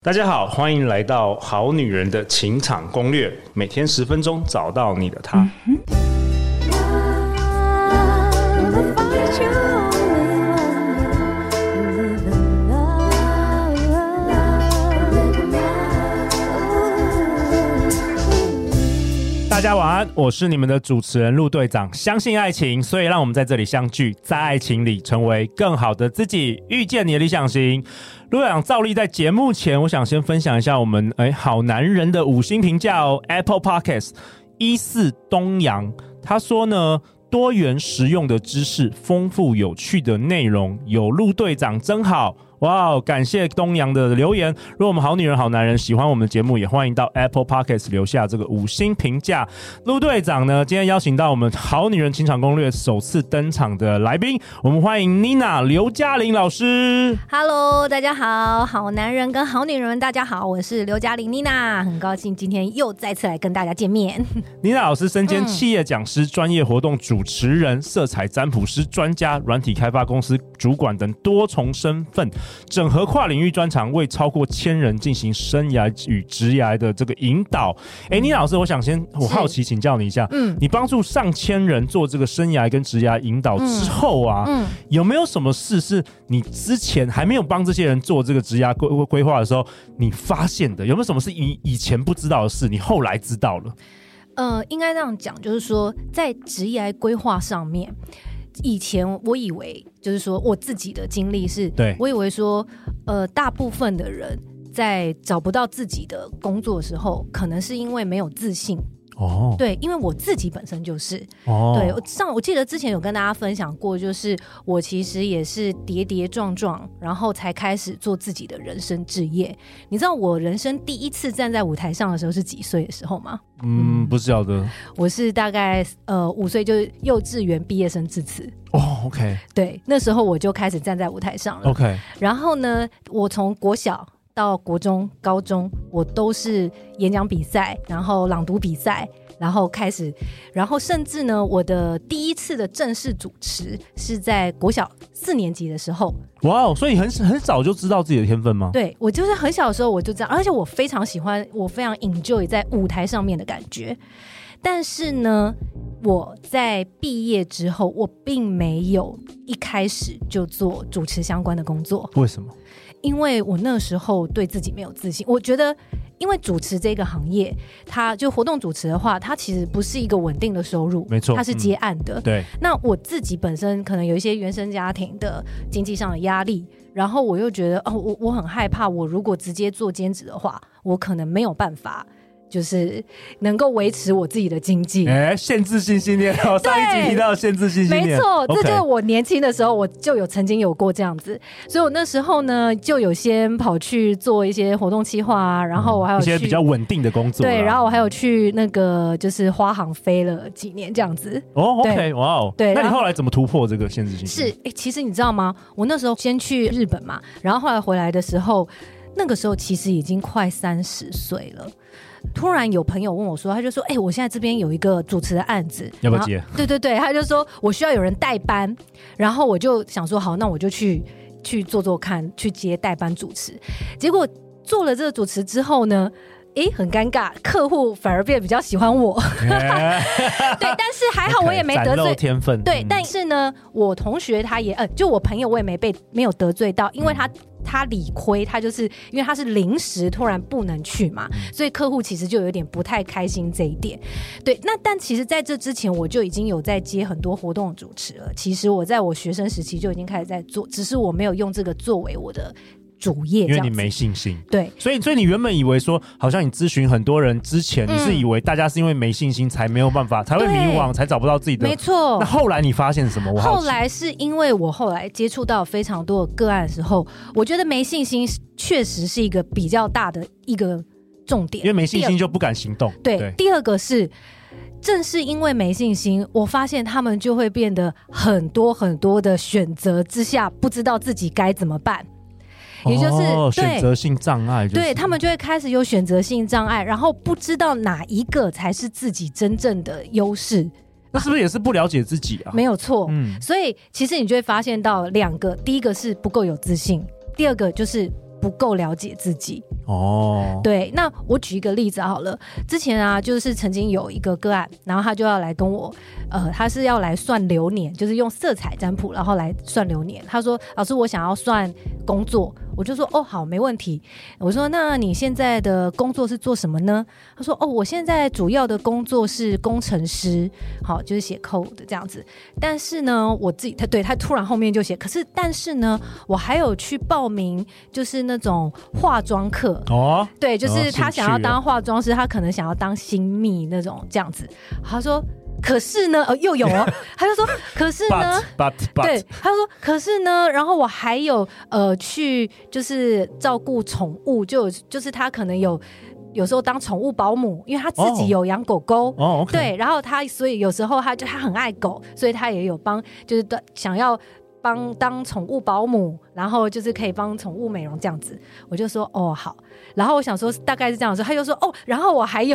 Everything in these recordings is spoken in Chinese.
大家好，欢迎来到《好女人的情场攻略》，每天十分钟，找到你的他。大家晚安，我是你们的主持人陆队长。相信爱情，所以让我们在这里相聚，在爱情里成为更好的自己，遇见你的理想型。陆队长照例在节目前，我想先分享一下我们哎好男人的五星评价哦。Apple Podcast 一四东阳他说呢，多元实用的知识，丰富有趣的内容，有陆队长真好。哇哦！感谢东阳的留言。如果我们好女人、好男人喜欢我们的节目，也欢迎到 Apple Podcast 留下这个五星评价。陆队长呢，今天邀请到我们好女人情场攻略首次登场的来宾，我们欢迎 Nina 刘嘉玲老师。Hello，大家好，好男人跟好女人，大家好，我是刘嘉玲 Nina，很高兴今天又再次来跟大家见面。Nina 老师身兼企业讲师、专、嗯、业活动主持人、色彩占卜师专家、软体开发公司主管等多重身份。整合跨领域专长，为超过千人进行生涯与职涯的这个引导。哎、嗯，妮老师，我想先我好奇请教你一下，嗯，你帮助上千人做这个生涯跟职涯引导之后啊，嗯，嗯有没有什么事是你之前还没有帮这些人做这个职涯规规划的时候，你发现的？有没有什么是你以前不知道的事，你后来知道了？呃，应该这样讲，就是说在职涯规划上面。以前我以为就是说我自己的经历是，对我以为说，呃，大部分的人在找不到自己的工作的时候，可能是因为没有自信。哦，对，因为我自己本身就是，哦，对，我上我记得之前有跟大家分享过，就是我其实也是跌跌撞撞，然后才开始做自己的人生置业。你知道我人生第一次站在舞台上的时候是几岁的时候吗？嗯，不晓得。我是大概呃五岁，就是幼稚园毕业生致辞。哦，OK。对，那时候我就开始站在舞台上了。OK。然后呢，我从国小。到国中、高中，我都是演讲比赛，然后朗读比赛，然后开始，然后甚至呢，我的第一次的正式主持是在国小四年级的时候。哇哦！所以很很早就知道自己的天分吗？对，我就是很小的时候我就这样，而且我非常喜欢，我非常 enjoy 在舞台上面的感觉。但是呢，我在毕业之后，我并没有一开始就做主持相关的工作。为什么？因为我那时候对自己没有自信，我觉得，因为主持这个行业，它就活动主持的话，它其实不是一个稳定的收入，没错，它是接案的。嗯、对，那我自己本身可能有一些原生家庭的经济上的压力，然后我又觉得，哦，我我很害怕，我如果直接做兼职的话，我可能没有办法。就是能够维持我自己的经济，哎，限制性信念。上一集提到限制性信念，没错，这就是我年轻的时候，我就有曾经有过这样子，所以我那时候呢，就有先跑去做一些活动企划啊，然后我还有一些比较稳定的工作，对，然后我还有去那个就是花行飞了几年这样子。哦，OK，哇哦，对，那你后来怎么突破这个限制性？是，哎，其实你知道吗？我那时候先去日本嘛，然后后来回来的时候，那个时候其实已经快三十岁了。突然有朋友问我说：“他就说，哎、欸，我现在这边有一个主持的案子，要不要接？对对对，他就说我需要有人代班，然后我就想说，好，那我就去去做做看，去接代班主持。结果做了这个主持之后呢，哎、欸，很尴尬，客户反而变得比较喜欢我。对，但是还好我也没得罪、okay, 天分。对，嗯、但是呢，我同学他也，呃，就我朋友我也没被没有得罪到，因为他。嗯他理亏，他就是因为他是临时突然不能去嘛，所以客户其实就有点不太开心这一点。对，那但其实在这之前我就已经有在接很多活动主持了。其实我在我学生时期就已经开始在做，只是我没有用这个作为我的。主业，因为你没信心，对，所以所以你原本以为说，好像你咨询很多人之前，嗯、你是以为大家是因为没信心才没有办法，才会迷惘，才找不到自己的，没错。那后来你发现什么？我后来是因为我后来接触到非常多的个案的时候，我觉得没信心确实是一个比较大的一个重点，因为没信心就不敢行动。对，对，第二个是，正是因为没信心，我发现他们就会变得很多很多的选择之下，不知道自己该怎么办。也就是、哦、选择性障碍、就是，对，他们就会开始有选择性障碍，然后不知道哪一个才是自己真正的优势，那是不是也是不了解自己啊？没有错，嗯，所以其实你就会发现到两个，第一个是不够有自信，第二个就是不够了解自己。哦，对，那我举一个例子好了。之前啊，就是曾经有一个个案，然后他就要来跟我，呃，他是要来算流年，就是用色彩占卜，然后来算流年。他说：“老师，我想要算工作。”我就说：“哦，好，没问题。”我说：“那你现在的工作是做什么呢？”他说：“哦，我现在主要的工作是工程师，好，就是写 code 这样子。但是呢，我自己他对他突然后面就写，可是但是呢，我还有去报名，就是那种化妆课。”哦，对，就是他想要当化妆师，他可能想要当新密那种这样子。他说：“可是呢，呃，又有哦。”他就说：“可是呢，but, but, but. 对，他就说：“可是呢，然后我还有呃去就是照顾宠物，就就是他可能有有时候当宠物保姆，因为他自己有养狗狗哦，oh. Oh, okay. 对，然后他所以有时候他就他很爱狗，所以他也有帮就是想要。”帮当宠物保姆，然后就是可以帮宠物美容这样子，我就说哦好，然后我想说大概是这样说，他就说哦，然后我还有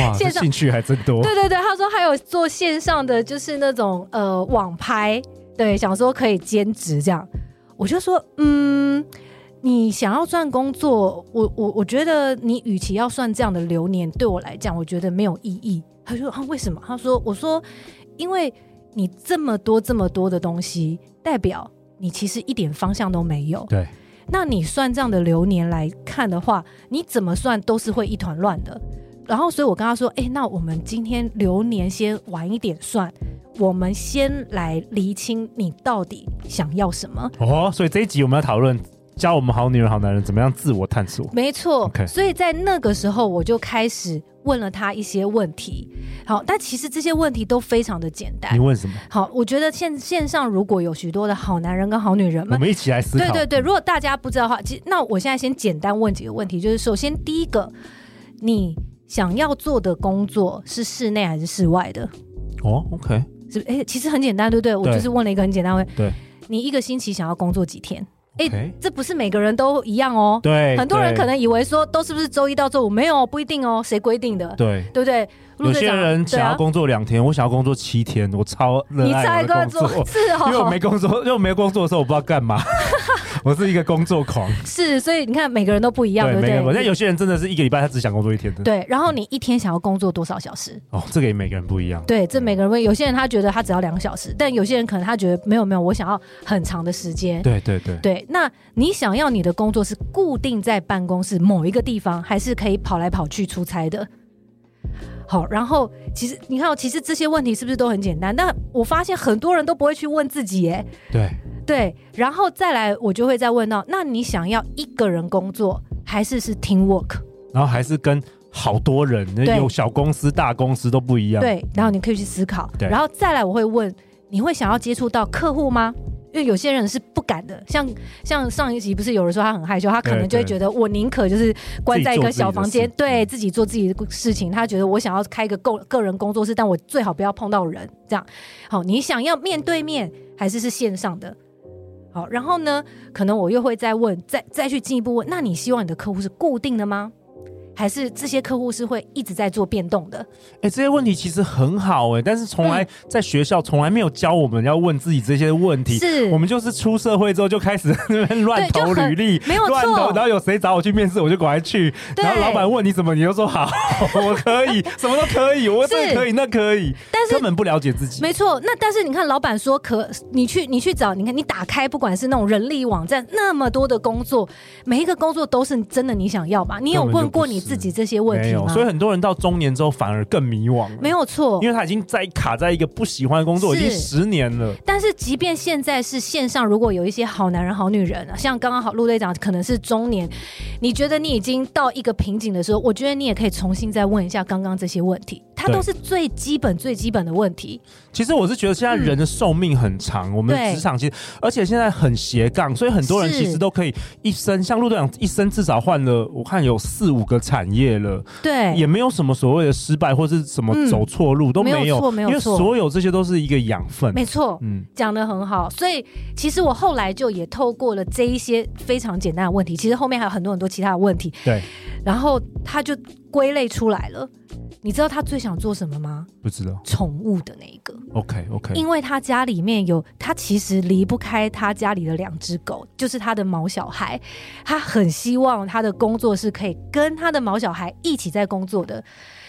哇，线上兴趣还真多，对对对，他说还有做线上的就是那种呃网拍，对，想说可以兼职这样，我就说嗯，你想要赚工作，我我我觉得你与其要算这样的流年，对我来讲，我觉得没有意义。他说啊为什么？他说我说因为。你这么多这么多的东西，代表你其实一点方向都没有。对，那你算这样的流年来看的话，你怎么算都是会一团乱的。然后，所以我跟他说：“哎，那我们今天流年先晚一点算，我们先来厘清你到底想要什么。”哦，所以这一集我们要讨论。教我们好女人、好男人怎么样自我探索？没错，Okay. 所以在那个时候我就开始问了他一些问题。好，但其实这些问题都非常的简单。你问什么？好，我觉得线线上如果有许多的好男人跟好女人们，我们一起来思考。对对对，如果大家不知道的话，其实那我现在先简单问几个问题，就是首先第一个，你想要做的工作是室内还是室外的？哦，OK，是哎，其实很简单，对不对？对，我就是问了一个很简单问题。对，你一个星期想要工作几天？哎这不是每个人都一样哦。对，很多人可能以为说都是不是周一到周五，没有，不一定哦。谁规定的？对，对不对？有些人想要工作两天，啊、我想要工作七天，我超热爱我的工作。是哦，因为我没工作，因为我没工作的时候，我不知道干嘛。我是一个工作狂。是，所以你看，每个人都不一样，对，对不对？但有些人真的是一个礼拜，他只想工作一天的。对，然后你一天想要工作多少小时？哦，这个也每个人不一样。对，这每个人不一样。有些人他觉得他只要两个小时，但有些人可能他觉得没有没有，我想要很长的时间。对对对。对，那你想要你的工作是固定在办公室某一个地方，还是可以跑来跑去出差的？好，然后其实你看，其实这些问题是不是都很简单？但我发现很多人都不会去问自己，哎，对对，然后再来，我就会再问到，那你想要一个人工作，还是是 team work？然后还是跟好多人，有小公司、大公司都不一样。对，然后你可以去思考，对，然后再来，我会问，你会想要接触到客户吗？因为有些人是不敢的，像像上一集不是有人说他很害羞，他可能就会觉得我宁可就是关在一个小房间，对自己做自己的事情。他觉得我想要开一个个个人工作室，但我最好不要碰到人。这样好，你想要面对面还是是线上的？好，然后呢，可能我又会再问，再再去进一步问，那你希望你的客户是固定的吗？还是这些客户是会一直在做变动的？哎、欸，这些问题其实很好哎、欸，但是从来在学校从来没有教我们要问自己这些问题。是，我们就是出社会之后就开始那边乱投履历，没有乱投。然后有谁找我去面试，我就赶快去。然后老板问你什么，你就说好，我可以，什么都可以，我这可以，那可以。但是根本不了解自己。没错，那但是你看，老板说可，你去你去找，你看你打开，不管是那种人力网站，那么多的工作，每一个工作都是真的你想要吗？你有问过你自己这些问题？所以很多人到中年之后反而更迷惘。没有错，因为他已经在卡在一个不喜欢的工作已经十年了。但是即便现在是线上，如果有一些好男人、好女人啊，像刚刚好陆队长可能是中年，你觉得你已经到一个瓶颈的时候，我觉得你也可以重新再问一下刚刚这些问题，它都是最基本、最基本的问题。其实我是觉得现在人的寿命很长，嗯、我们职场其实而且现在很斜杠，所以很多人其实都可以一生像陆队长一生至少换了我看有四五个产业了。对，也没有什么所谓的失败或是什么走错路、嗯、都没有，没有错，没有错，因为所有这些都是一个养分。没错，嗯，讲的很好。所以其实我后来就也透过了这一些非常简单的问题，其实后面还有很多很多其他的问题。对，然后他就归类出来了。你知道他最想做什么吗？不知道。宠物的那一个。OK OK。因为他家里面有，他其实离不开他家里的两只狗，就是他的毛小孩。他很希望他的工作是可以跟他的毛小孩一起在工作的。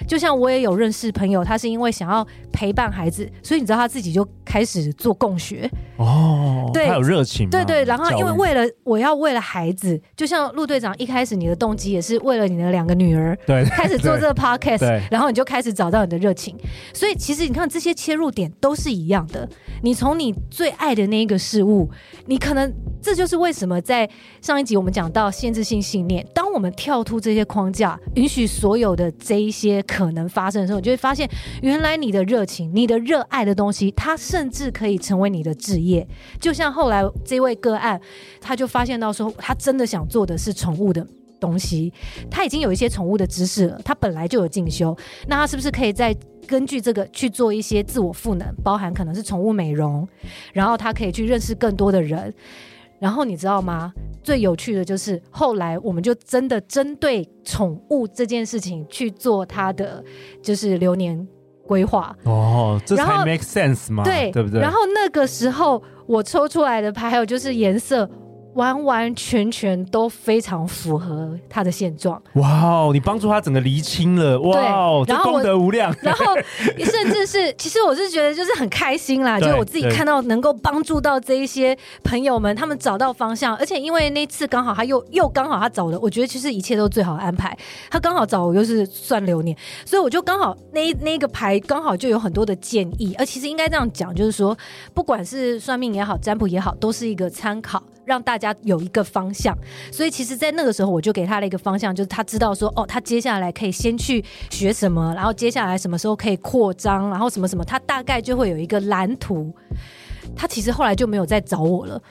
就像我也有认识朋友，他是因为想要陪伴孩子，所以你知道他自己就开始做共学。哦，对，他有热情。对对，然后因为为了我要为了孩子，就像陆队长一开始你的动机也是为了你的两个女儿，对，开始做这个 podcast，然后你就开始找到你的热情。所以其实你看这些切入点都是一样的。你从你最爱的那一个事物，你可能这就是为什么在上一集我们讲到限制性信念，当我们跳出这些框架，允许所有的这一些。可能发生的时候，你就会发现，原来你的热情、你的热爱的东西，它甚至可以成为你的职业。就像后来这位个案，他就发现到说，他真的想做的是宠物的东西。他已经有一些宠物的知识了，他本来就有进修，那他是不是可以再根据这个去做一些自我赋能，包含可能是宠物美容，然后他可以去认识更多的人。然后你知道吗？最有趣的就是后来我们就真的针对宠物这件事情去做它的就是流年规划哦，这才 make sense 嘛，对，对不对？然后那个时候我抽出来的牌还有就是颜色。完完全全都非常符合他的现状。哇哦，你帮助他整个厘清了，哇哦，这功德无量。然后甚至是，其实我是觉得就是很开心啦，就是我自己看到能够帮助到这一些朋友们，他们找到方向。而且因为那次刚好他又又刚好他找的，我觉得其实一切都最好安排。他刚好找我又是算流年，所以我就刚好那那个牌刚好就有很多的建议。而其实应该这样讲，就是说，不管是算命也好，占卜也好，都是一个参考。让大家有一个方向，所以其实，在那个时候，我就给他了一个方向，就是他知道说，哦，他接下来可以先去学什么，然后接下来什么时候可以扩张，然后什么什么，他大概就会有一个蓝图。他其实后来就没有再找我了，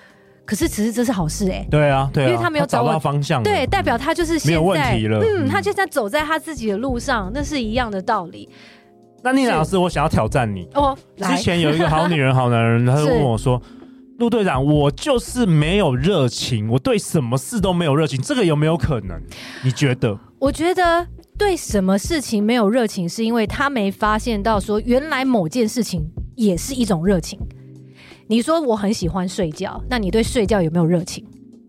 可是其实这是好事哎、欸，对啊，对啊，因为他没有找，找到方向，对，代表他就是没有问题了，嗯，他现在走在他自己的路上，那是一样的道理。那聂老师，我想要挑战你。哦，之前有一个好女人、好男人，他就 问我说。陆队长，我就是没有热情，我对什么事都没有热情，这个有没有可能？你觉得？我觉得对什么事情没有热情，是因为他没发现到说，原来某件事情也是一种热情。你说我很喜欢睡觉，那你对睡觉有没有热情？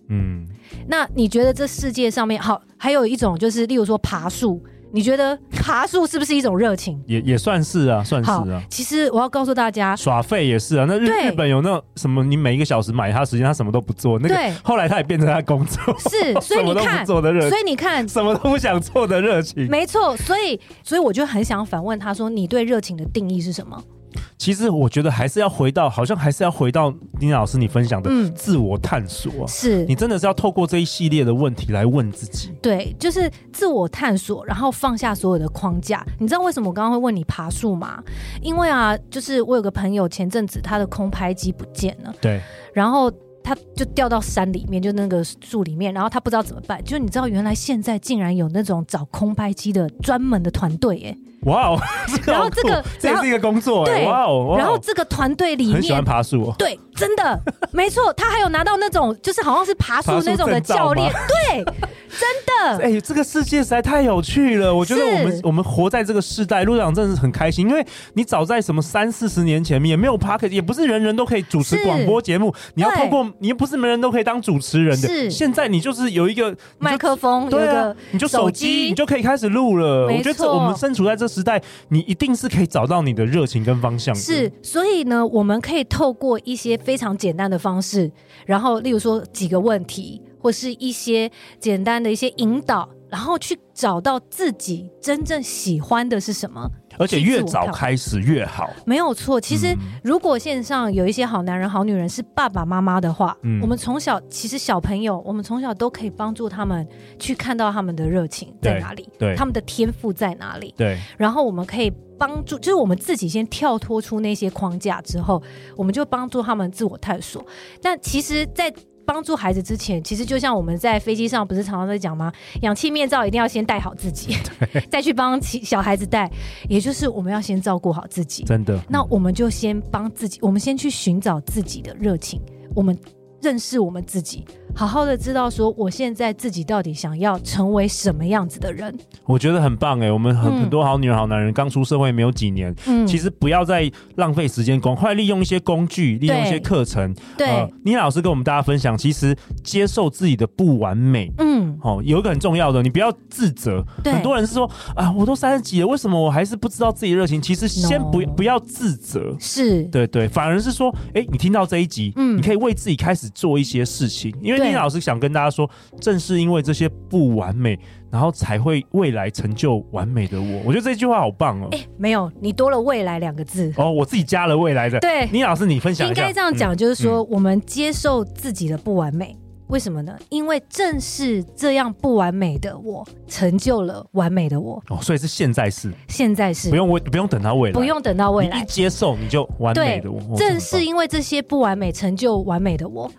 嗯，那你觉得这世界上面好，还有一种就是，例如说爬树。你觉得爬树是不是一种热情？也也算是啊，算是啊。其实我要告诉大家，耍废也是啊。那日日本有那种什么，你每一个小时买他时间，他什么都不做。那个后来他也变成他工作，是。所以你看，所以你看，什么都不想做的热情。没错，所以所以我就很想反问他说：“你对热情的定义是什么？”其实我觉得还是要回到，好像还是要回到丁老师你分享的自我探索啊。是你真的是要透过这一系列的问题来问自己。对，就是自我探索，然后放下所有的框架。你知道为什么我刚刚会问你爬树吗？因为啊，就是我有个朋友前阵子他的空拍机不见了，对，然后他就掉到山里面，就那个树里面，然后他不知道怎么办。就你知道，原来现在竟然有那种找空拍机的专门的团队，耶。哇哦！然后这个这是一个工作，对，哇哦！然后这个团队里面很喜欢爬树，对，真的没错。他还有拿到那种，就是好像是爬树那种的教练，对，真 的。哎，这个世界实在太有趣了。我觉得我们我们活在这个时代，陆长真的是很开心，因为你早在什么三四十年前也没有 Podcast，也不是人人都可以主持广播节目。你要透过，你又不是人人都可以当主持人的。是，现在你就是有一个麦克风，有一个你就手机，你就可以开始录了。我觉得这我们身处在这。时代，你一定是可以找到你的热情跟方向。是，所以呢，我们可以透过一些非常简单的方式，然后，例如说几个问题，或是一些简单的一些引导，然后去找到自己真正喜欢的是什么。而且越早开始越好，没有错。其实，如果线上有一些好男人、好女人是爸爸妈妈的话，嗯，我们从小其实小朋友，我们从小都可以帮助他们去看到他们的热情在哪里，对，他们的天赋在哪里，对。然后我们可以帮助，就是我们自己先跳脱出那些框架之后，我们就帮助他们自我探索。但其实，在帮助孩子之前，其实就像我们在飞机上不是常常在讲吗？氧气面罩一定要先戴好自己，再去帮其小孩子戴。也就是我们要先照顾好自己。真的，那我们就先帮自己，我们先去寻找自己的热情，我们认识我们自己，好好的知道说，我现在自己到底想要成为什么样子的人。我觉得很棒哎，我们很、嗯、很多好女人、好男人刚出社会没有几年，嗯，其实不要再浪费时间，赶快利用一些工具，利用一些课程。对，呃、妮老师跟我们大家分享，其实接受自己的不完美，嗯，哦，有一个很重要的，你不要自责。对，很多人是说啊，我都三十几了，为什么我还是不知道自己热情？其实先不 No 不要自责，是。对对，反而是说，哎，你听到这一集，嗯，你可以为自己开始做一些事情，因为妮娜老师想跟大家说，正是因为这些不完美，然后才会未来成就完美的我。我觉得这句话好棒哦。哎，没有，你多了“未来”两个字哦，我自己加了“未来”的。对，妮娜老师，你分享一下。应该这样讲，就是说，我们接受自己的不完美。为什么呢？因为正是这样不完美的我，成就了完美的我。哦，所以是现在是，现在是，不用不用等到未来，不用等到未来，一接受你就完美的我。正是因为这些不完美，成就完美的我。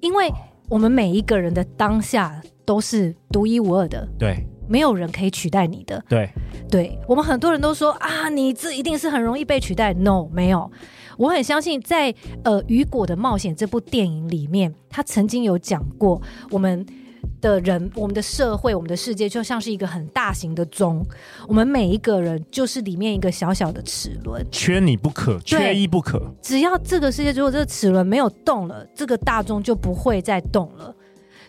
因为我们每一个人的当下都是独一无二的，对，没有人可以取代你的。对，对，我们很多人都说啊，你这一定是很容易被取代。No，没有。我很相信在，在呃《雨果的冒险》这部电影里面，他曾经有讲过，我们的人、我们的社会、我们的世界，就像是一个很大型的钟，我们每一个人就是里面一个小小的齿轮，缺你不可，缺一不可。只要这个世界如果这个齿轮没有动了，这个大钟就不会再动了。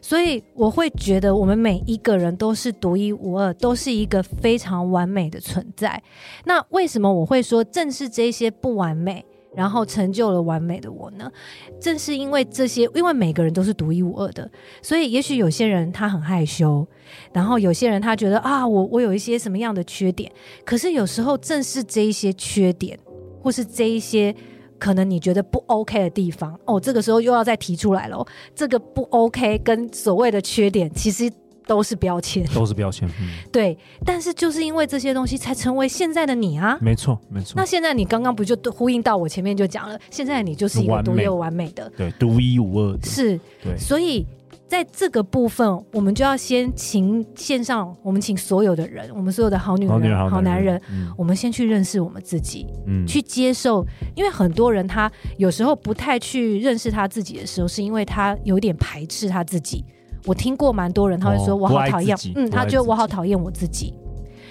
所以我会觉得，我们每一个人都是独一无二，都是一个非常完美的存在。那为什么我会说，正是这些不完美？然后成就了完美的我呢？正是因为这些，因为每个人都是独一无二的，所以也许有些人他很害羞，然后有些人他觉得啊，我我有一些什么样的缺点，可是有时候正是这一些缺点，或是这一些可能你觉得不 OK 的地方，哦，这个时候又要再提出来了，这个不 OK 跟所谓的缺点，其实。都是标签，都是标签，嗯，对。但是就是因为这些东西，才成为现在的你啊！没错，没错。那现在你刚刚不就呼应到我前面就讲了，现在你就是一个独有完美的，对，独一无二的，是，对。所以在这个部分，我们就要先请线上，我们请所有的人，我们所有的好女人、好，女人好男人，嗯，我们先去认识我们自己，嗯，去接受。因为很多人他有时候不太去认识他自己的时候，是因为他有点排斥他自己。我听过蛮多人，他会说我好讨厌，嗯，他觉得我好讨厌我自己，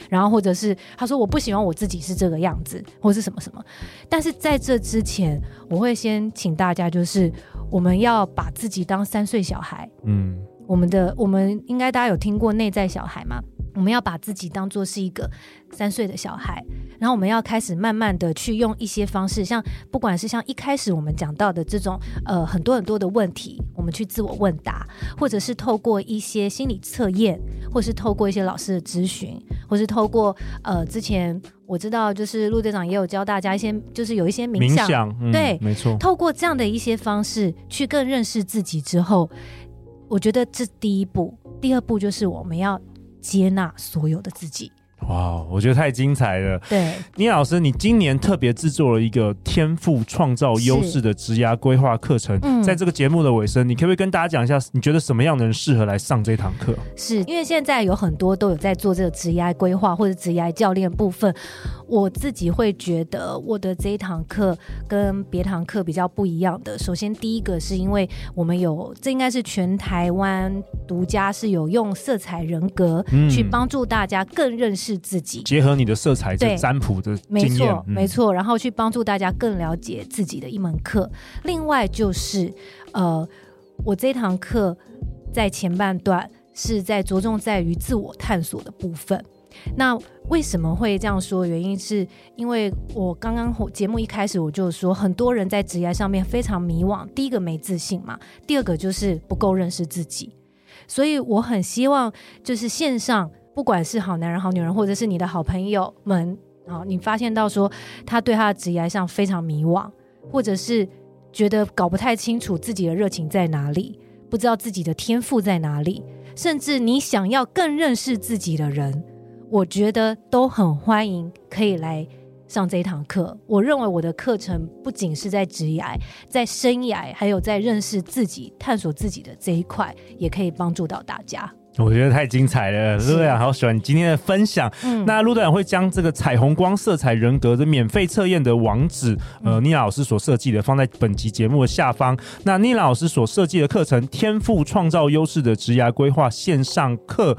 然后或者是他说我不喜欢我自己是这个样子，或是什么什么。但是在这之前，我会先请大家，就是我们要把自己当三岁小孩，嗯，我们的我们应该大家有听过内在小孩吗？我们要把自己当做是一个三岁的小孩，然后我们要开始慢慢的去用一些方式，像不管是像一开始我们讲到的这种呃很多很多的问题，我们去自我问答，或者是透过一些心理测验，或是透过一些老师的咨询，或是透过呃之前我知道就是陆队长也有教大家一些，就是有一些冥想，冥想嗯、对，没错，透过这样的一些方式去更认识自己之后，我觉得这第一步，第二步就是我们要。接纳所有的自己。哇，wow, 我觉得太精彩了。对，倪老师，你今年特别制作了一个天赋创造优势的职涯规划课程。嗯，在这个节目的尾声，你可不可以跟大家讲一下，你觉得什么样的人适合来上这堂课？是因为现在有很多都有在做这个职涯规划或者职涯教练部分。我自己会觉得我的这一堂课跟别堂课比较不一样的。首先，第一个是因为我们有，这应该是全台湾独家，是有用色彩人格去帮助大家更认识。是自己结合你的色彩，这占卜的经验，没错，没错，然后去帮助大家更了解自己的一门课。另外就是，呃，我这堂课在前半段是在着重在于自我探索的部分。那为什么会这样说？原因是因为我刚刚节目一开始我就说，很多人在职业上面非常迷惘。第一个没自信嘛，第二个就是不够认识自己。所以我很希望就是线上。不管是好男人、好女人，或者是你的好朋友们，啊，你发现到说他对他的职业上非常迷惘，或者是觉得搞不太清楚自己的热情在哪里，不知道自己的天赋在哪里，甚至你想要更认识自己的人，我觉得都很欢迎可以来上这一堂课。我认为我的课程不仅是在职业、在生涯，还有在认识自己、探索自己的这一块，也可以帮助到大家。我觉得太精彩了，陆队长好喜欢你今天的分享。嗯，那陆队长会将这个彩虹光色彩人格的免费测验的网址，呃，妮娜老师所设计的放在本集节目的下方。那妮娜老师所设计的课程《天赋创造优势的职涯规划线上课》，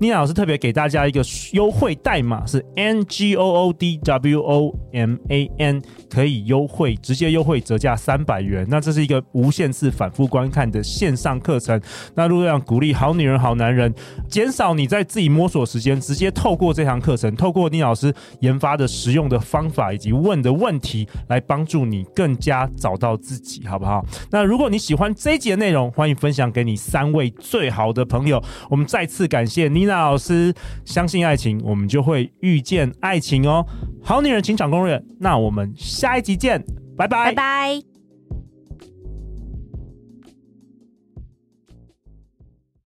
妮娜老师特别给大家一个优惠代码是 N G O O D W O M A N，可以优惠直接优惠折价三百元。那这是一个无限次反复观看的线上课程。那陆队长鼓励好女人好男人。人减少你在自己摸索时间，直接透过这堂课程，透过妮老师研发的实用的方法以及问的问题，来帮助你更加找到自己，好不好？那如果你喜欢这一集的内容，欢迎分享给你三位最好的朋友。我们再次感谢妮娜老师，相信爱情，我们就会遇见爱情哦。好女人情场攻略，那我们下一集见，拜拜，拜拜。